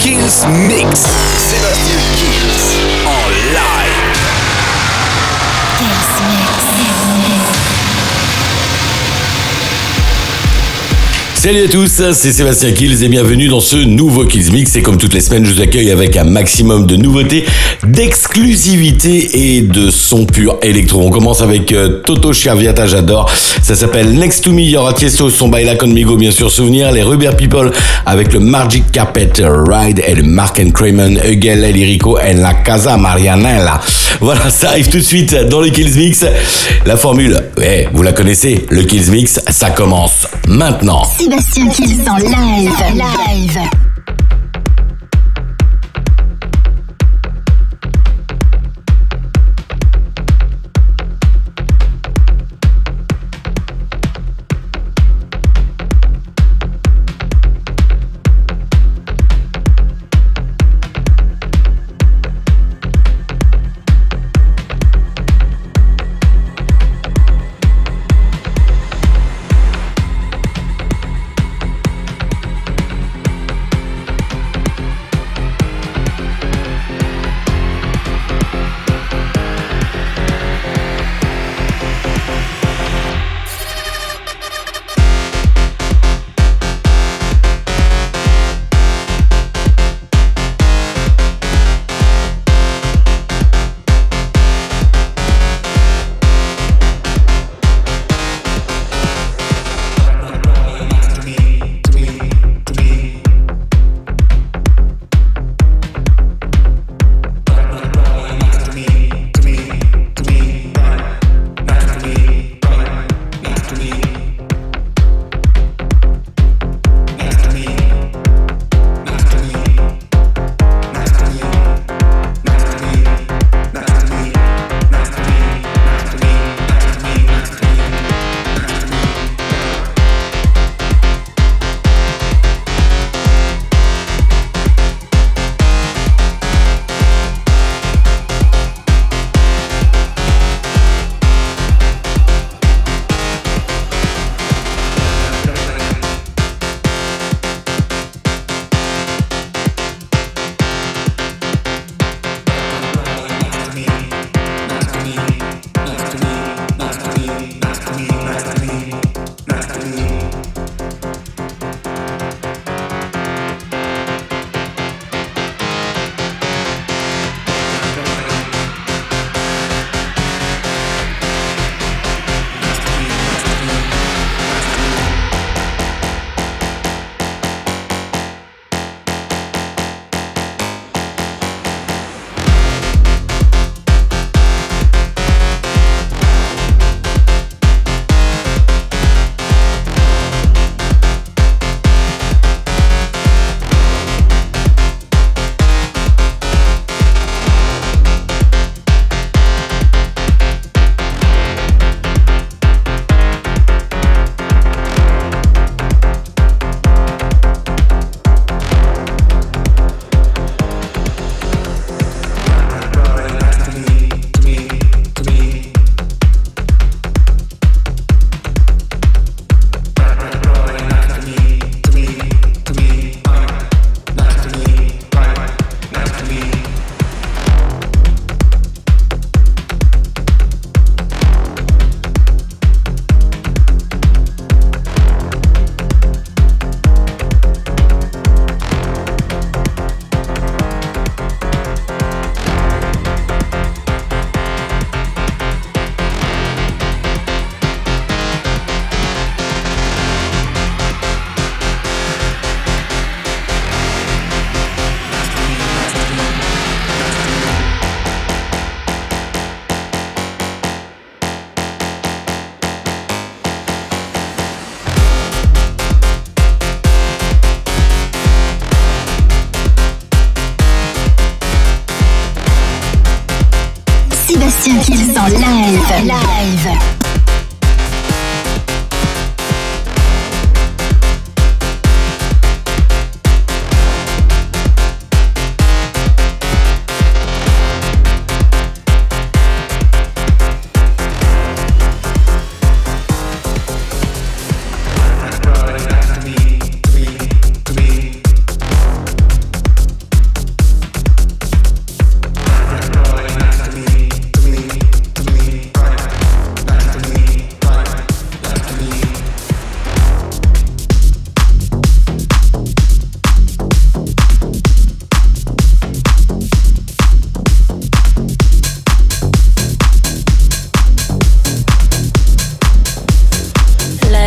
Kills Mix. Kills. Salut à tous, c'est Sébastien Kills et bienvenue dans ce nouveau Kills Mix. Et comme toutes les semaines, je vous accueille avec un maximum de nouveautés, d'exclusivité et de son pur électro. On commence avec euh, Toto Chiaviata, j'adore. Ça s'appelle Next to Me. Il y aura Tiesto, son Baila Conmigo, bien sûr, souvenir. Les Rubber People avec le Magic Carpet Ride et le Mark and Craven, Eugel, Lirico et la Casa Marianella. Voilà, ça arrive tout de suite dans le Kills Mix. La formule, ouais, vous la connaissez. Le Kills Mix, ça commence maintenant. Sébastien Kills en live. Live.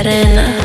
arena.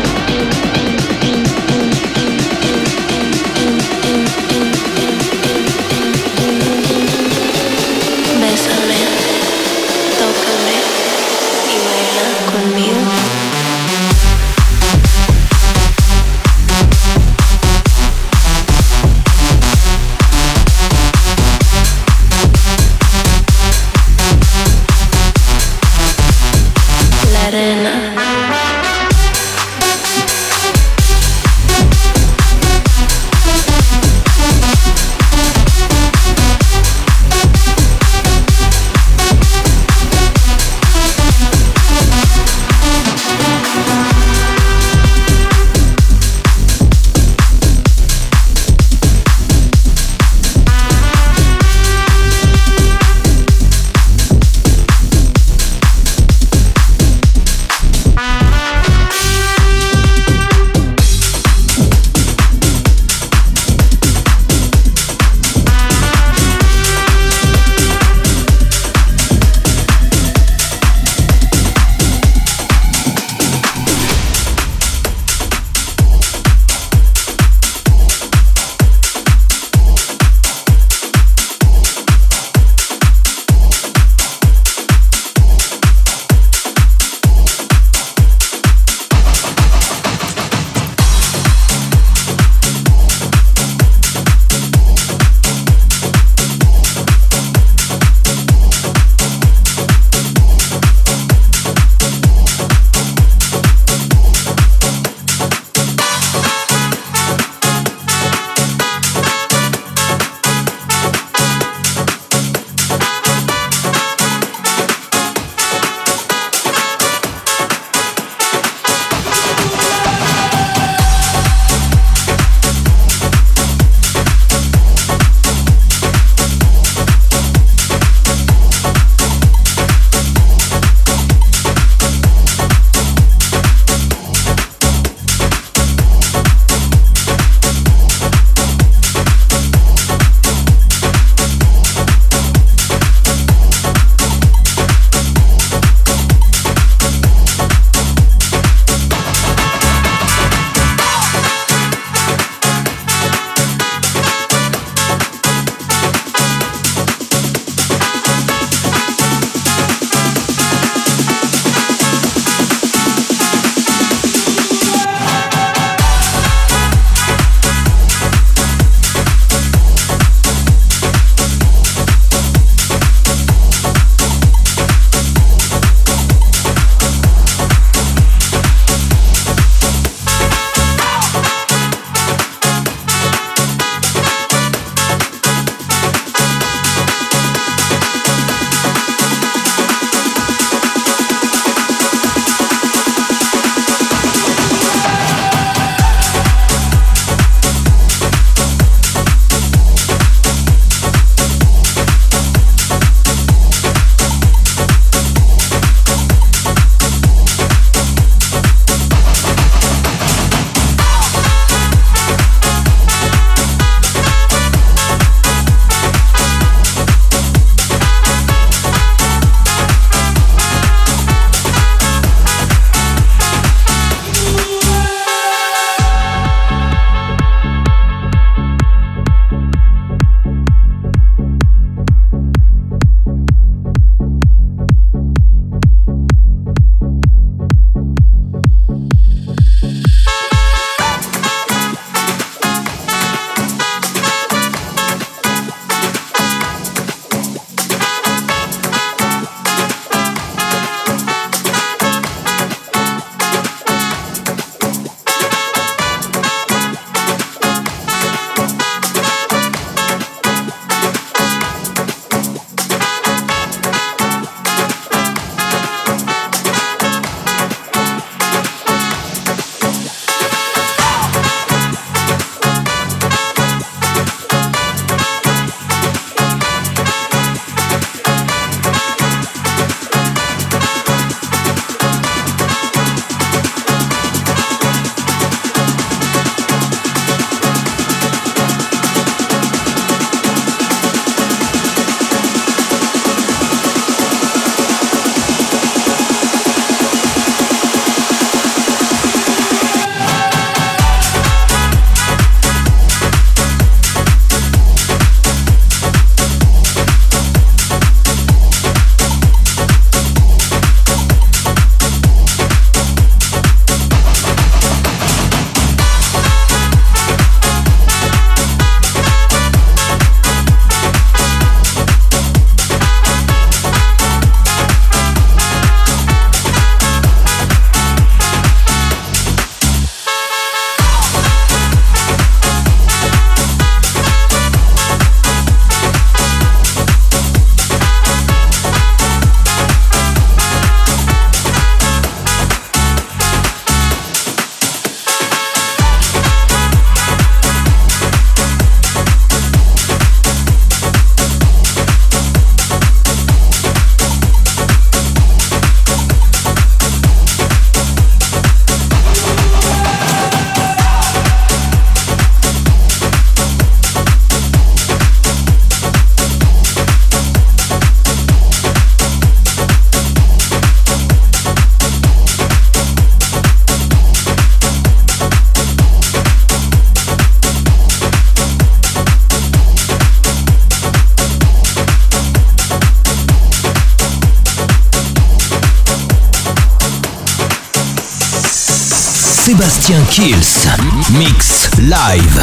Live.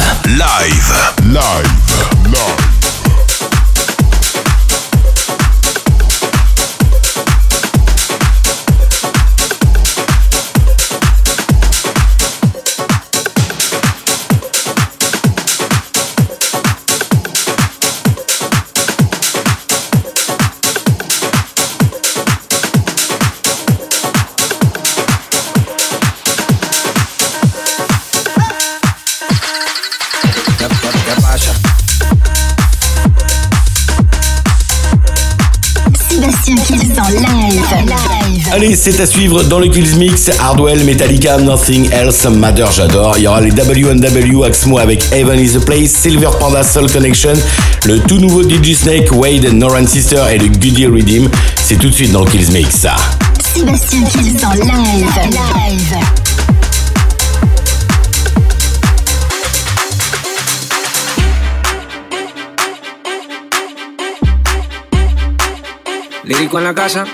C'est à suivre dans le Kills Mix. Hardwell, Metallica, Nothing Else Matter, j'adore. Il y aura les W&W Axmo avec Heaven is a Place, Silver Panda Soul Connection, le tout nouveau DJ Snake, Wade, Noran Sister et le Goody Redeem. C'est tout de suite dans le Kills Mix. Sébastien Kills en live. live. Lírico en la casa.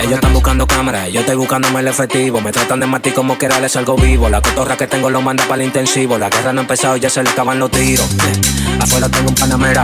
Ellos están buscando cámaras, yo estoy buscándome el efectivo. Me tratan de matar como quiera, les salgo vivo. La cotorra que tengo lo manda para el intensivo. La guerra no ha empezado, ya se le acaban los tiros. Afuera tengo un panamera.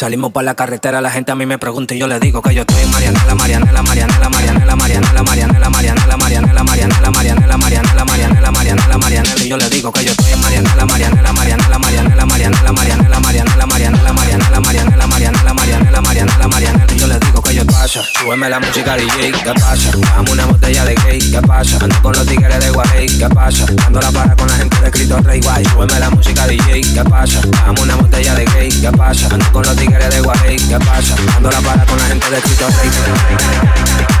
Salimos por la carretera, la gente a mí me pregunta y yo le digo que yo estoy en Marianela, Marianela, Marianela, Marianela, Marianela, Marianela, Marianela, Marianela, Marianela, Marianela, Marianela, Marianela, Marianela, Marianela, y yo le digo que yo estoy en Marianela, Marianela, Marianela, Marianela, Marianela, Marianela, Marianela, Marianela, Marianela, Marianela, Marianela, Marianela, Marianela, Marianela, y yo le digo que yo pasa. Súbeme la música DJ, ¿qué pasa? Dame una botella de gay, ¿qué pasa? Ando con los tigres de Guay, ¿qué pasa? Dando la para con la gente de Cristo Rey Guay. Súbeme la música DJ, ¿qué pasa? Dame una botella de gay, ¿qué pasa? Ando con los tigre de Guay, ¿qué pasa? Dando la para con la gente de Cristo Rey. Dando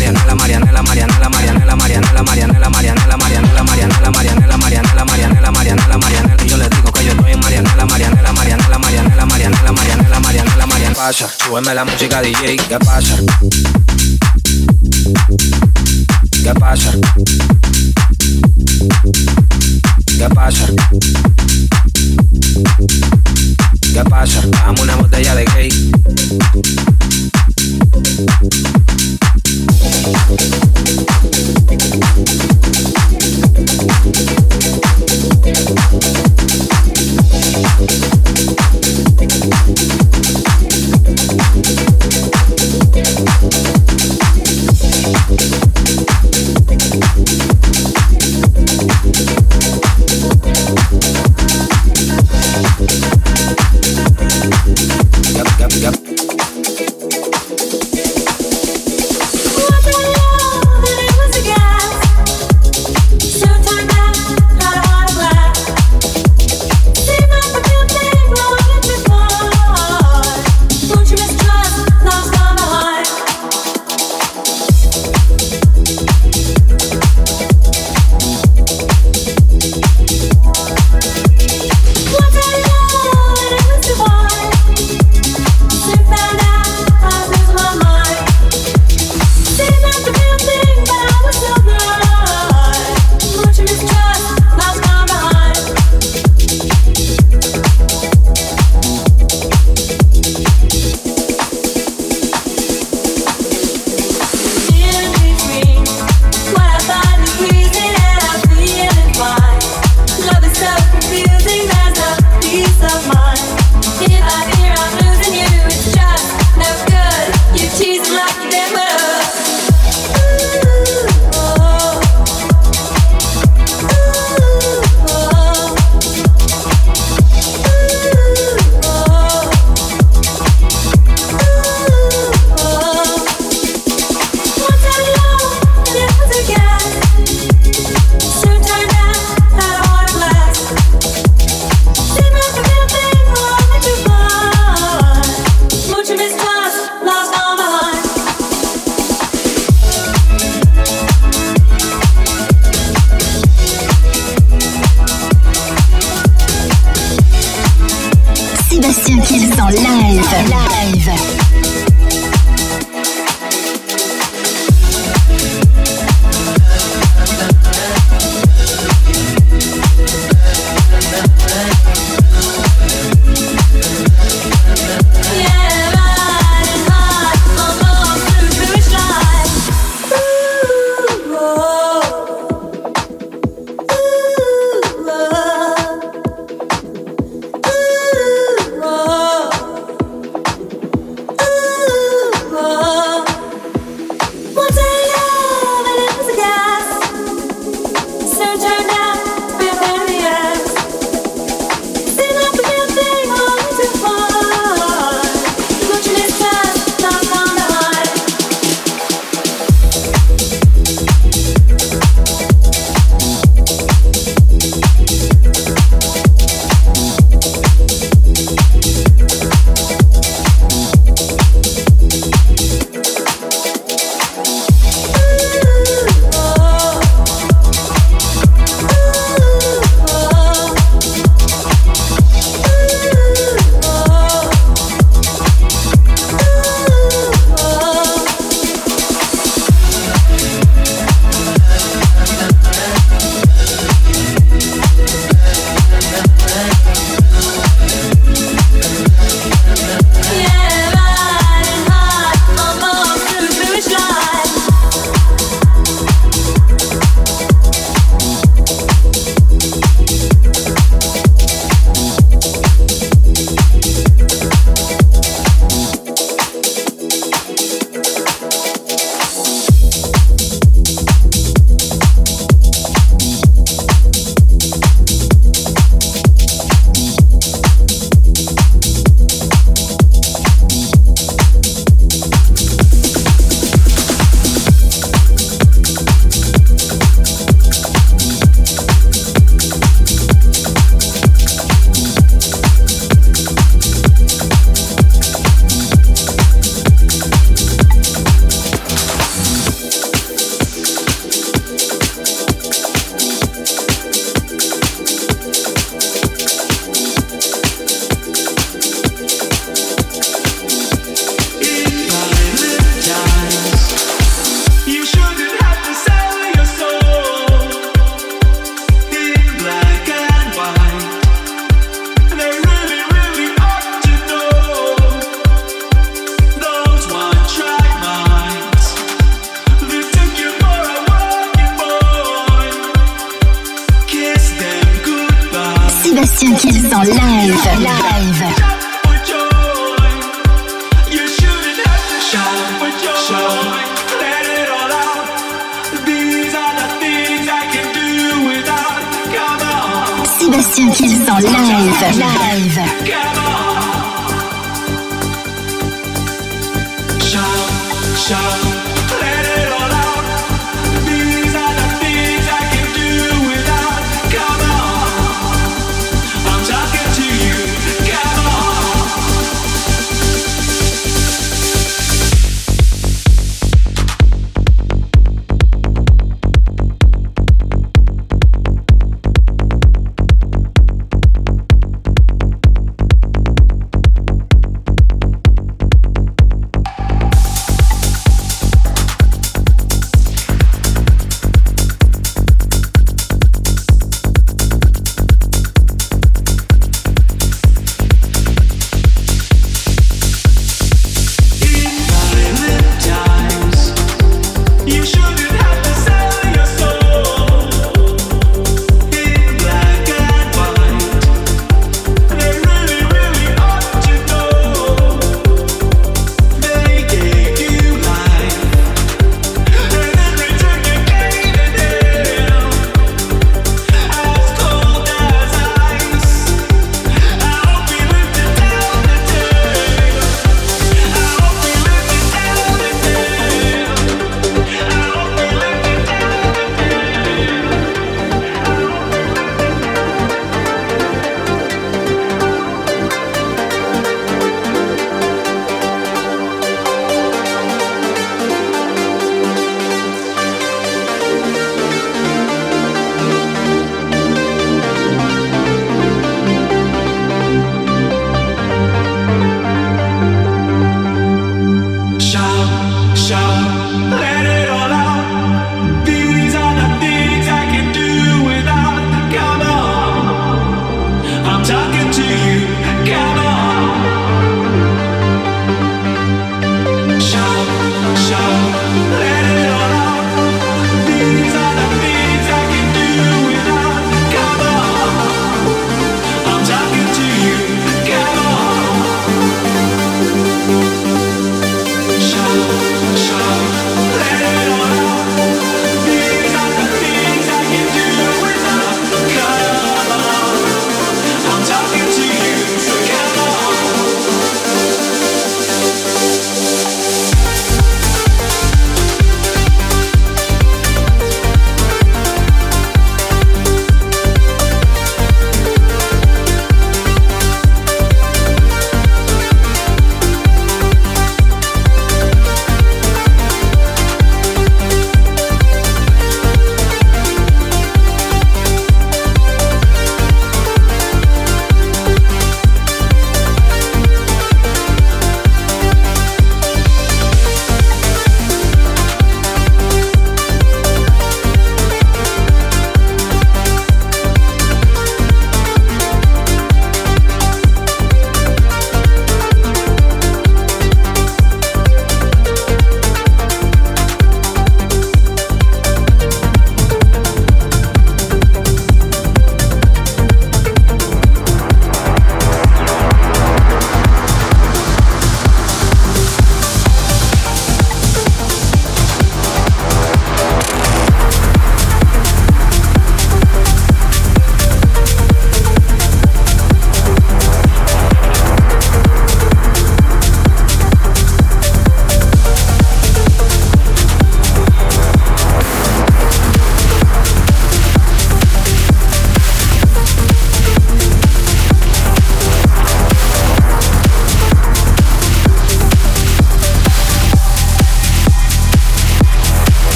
Marianela, Marianela, Marianela, Marianela, Marianela, Marianela, Marianela, Marianela, Marianela, Marianela, Marianela, Marianela, Marianela, Marianela. Yo le digo que yo estoy en Marianela, Marianela, Marianela, Marianela, Marianela, Marianela, Marianela, Marianela. Pasa, súbeme la música DJ, ¿qué pasa? ¿Qué pasa? ¿Qué pasa? ¿Qué pasa? Dame una botella de gay. Thank you.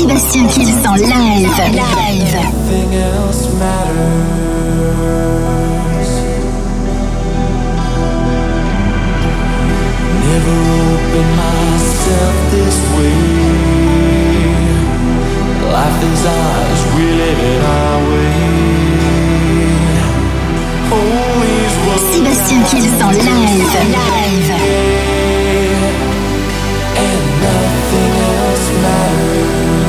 Sébastien Kills en live. Live. Nothing else matters. Never open myself this way. Life is ours, we live it our way. Always was Sébastien Kills en live. Live. and nothing else matters.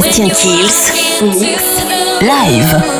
Sébastien Kills. Live.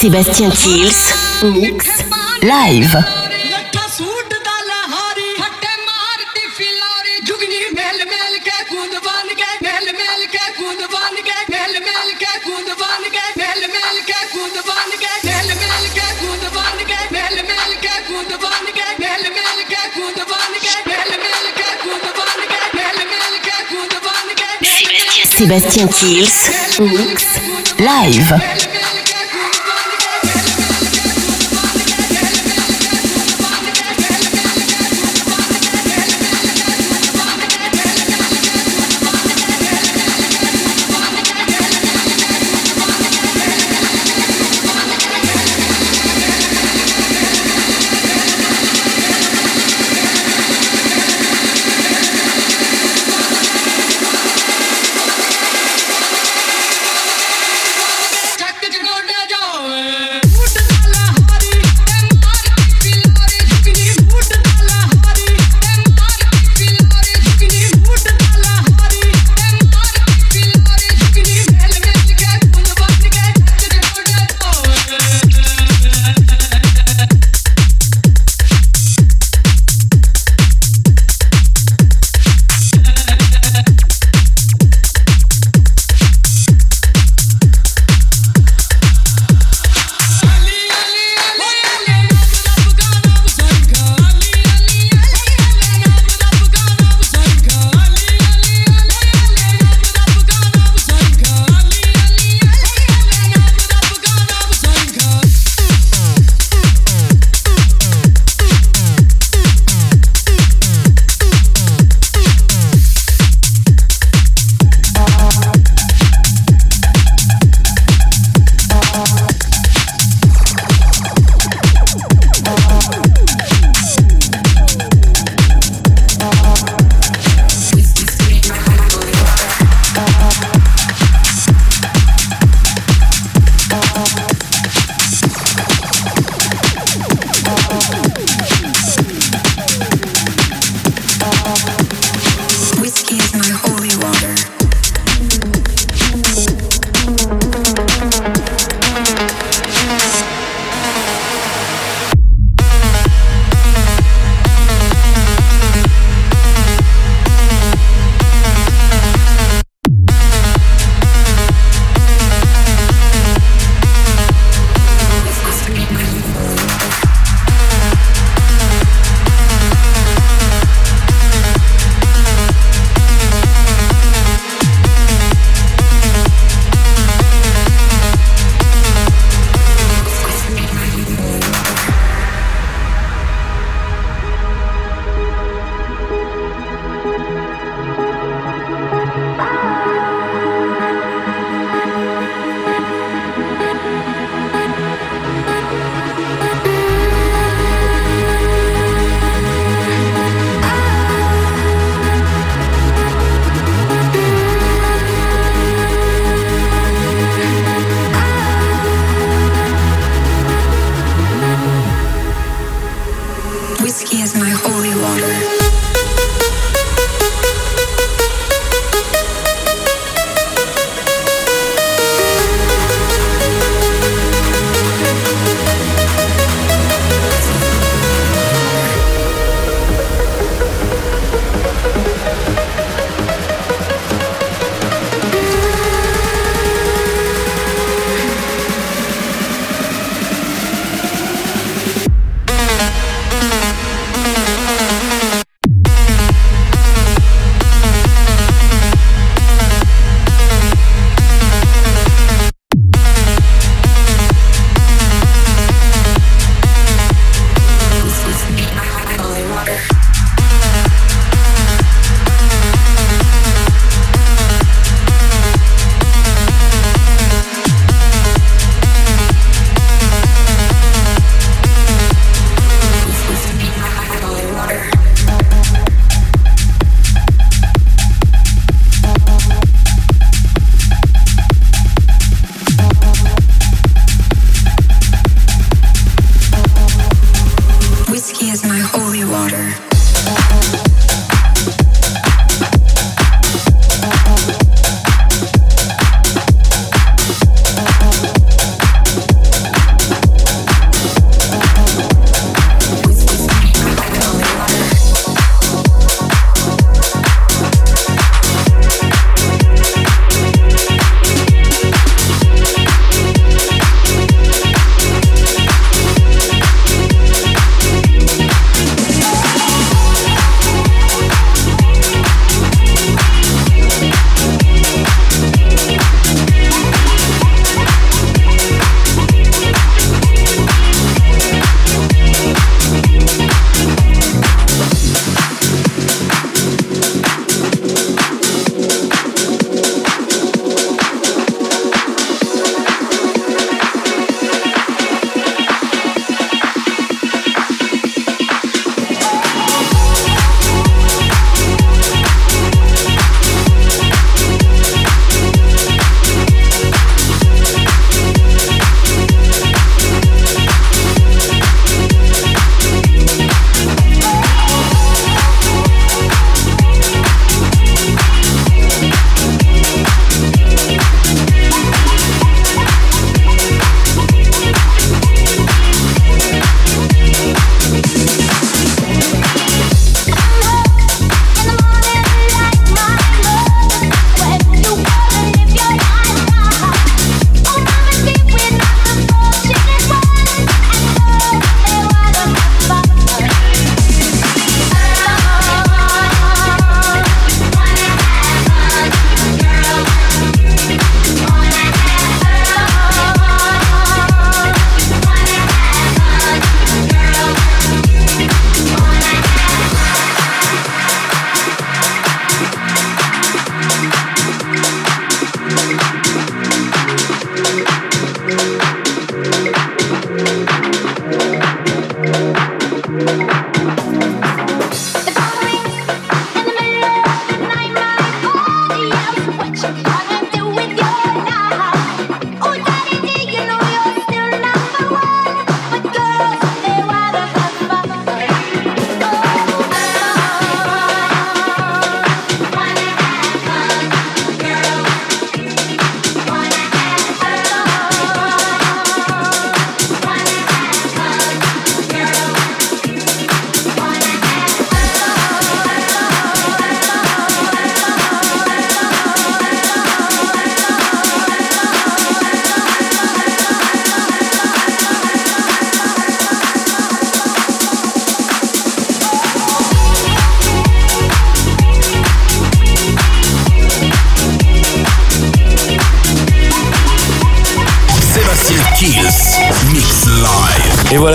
Sébastien Kills, Mix, Live. Sébastien Kills, Mix, Live.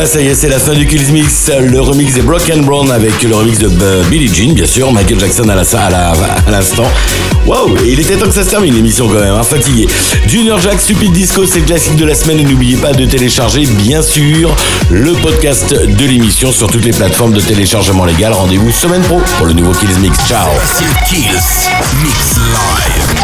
Ça y est, c'est la fin du Kills Mix. Le remix des Broken Brown avec le remix de euh, Billie Jean, bien sûr. Michael Jackson à l'instant. La, à l'instant. Waouh, il était temps que ça se termine l'émission quand même, hein, fatigué. Junior Jack, Stupid Disco, c'est le classique de la semaine. Et n'oubliez pas de télécharger, bien sûr, le podcast de l'émission sur toutes les plateformes de téléchargement légal. Rendez-vous semaine pro pour le nouveau Kills Mix. Ciao. Kills Mix Live.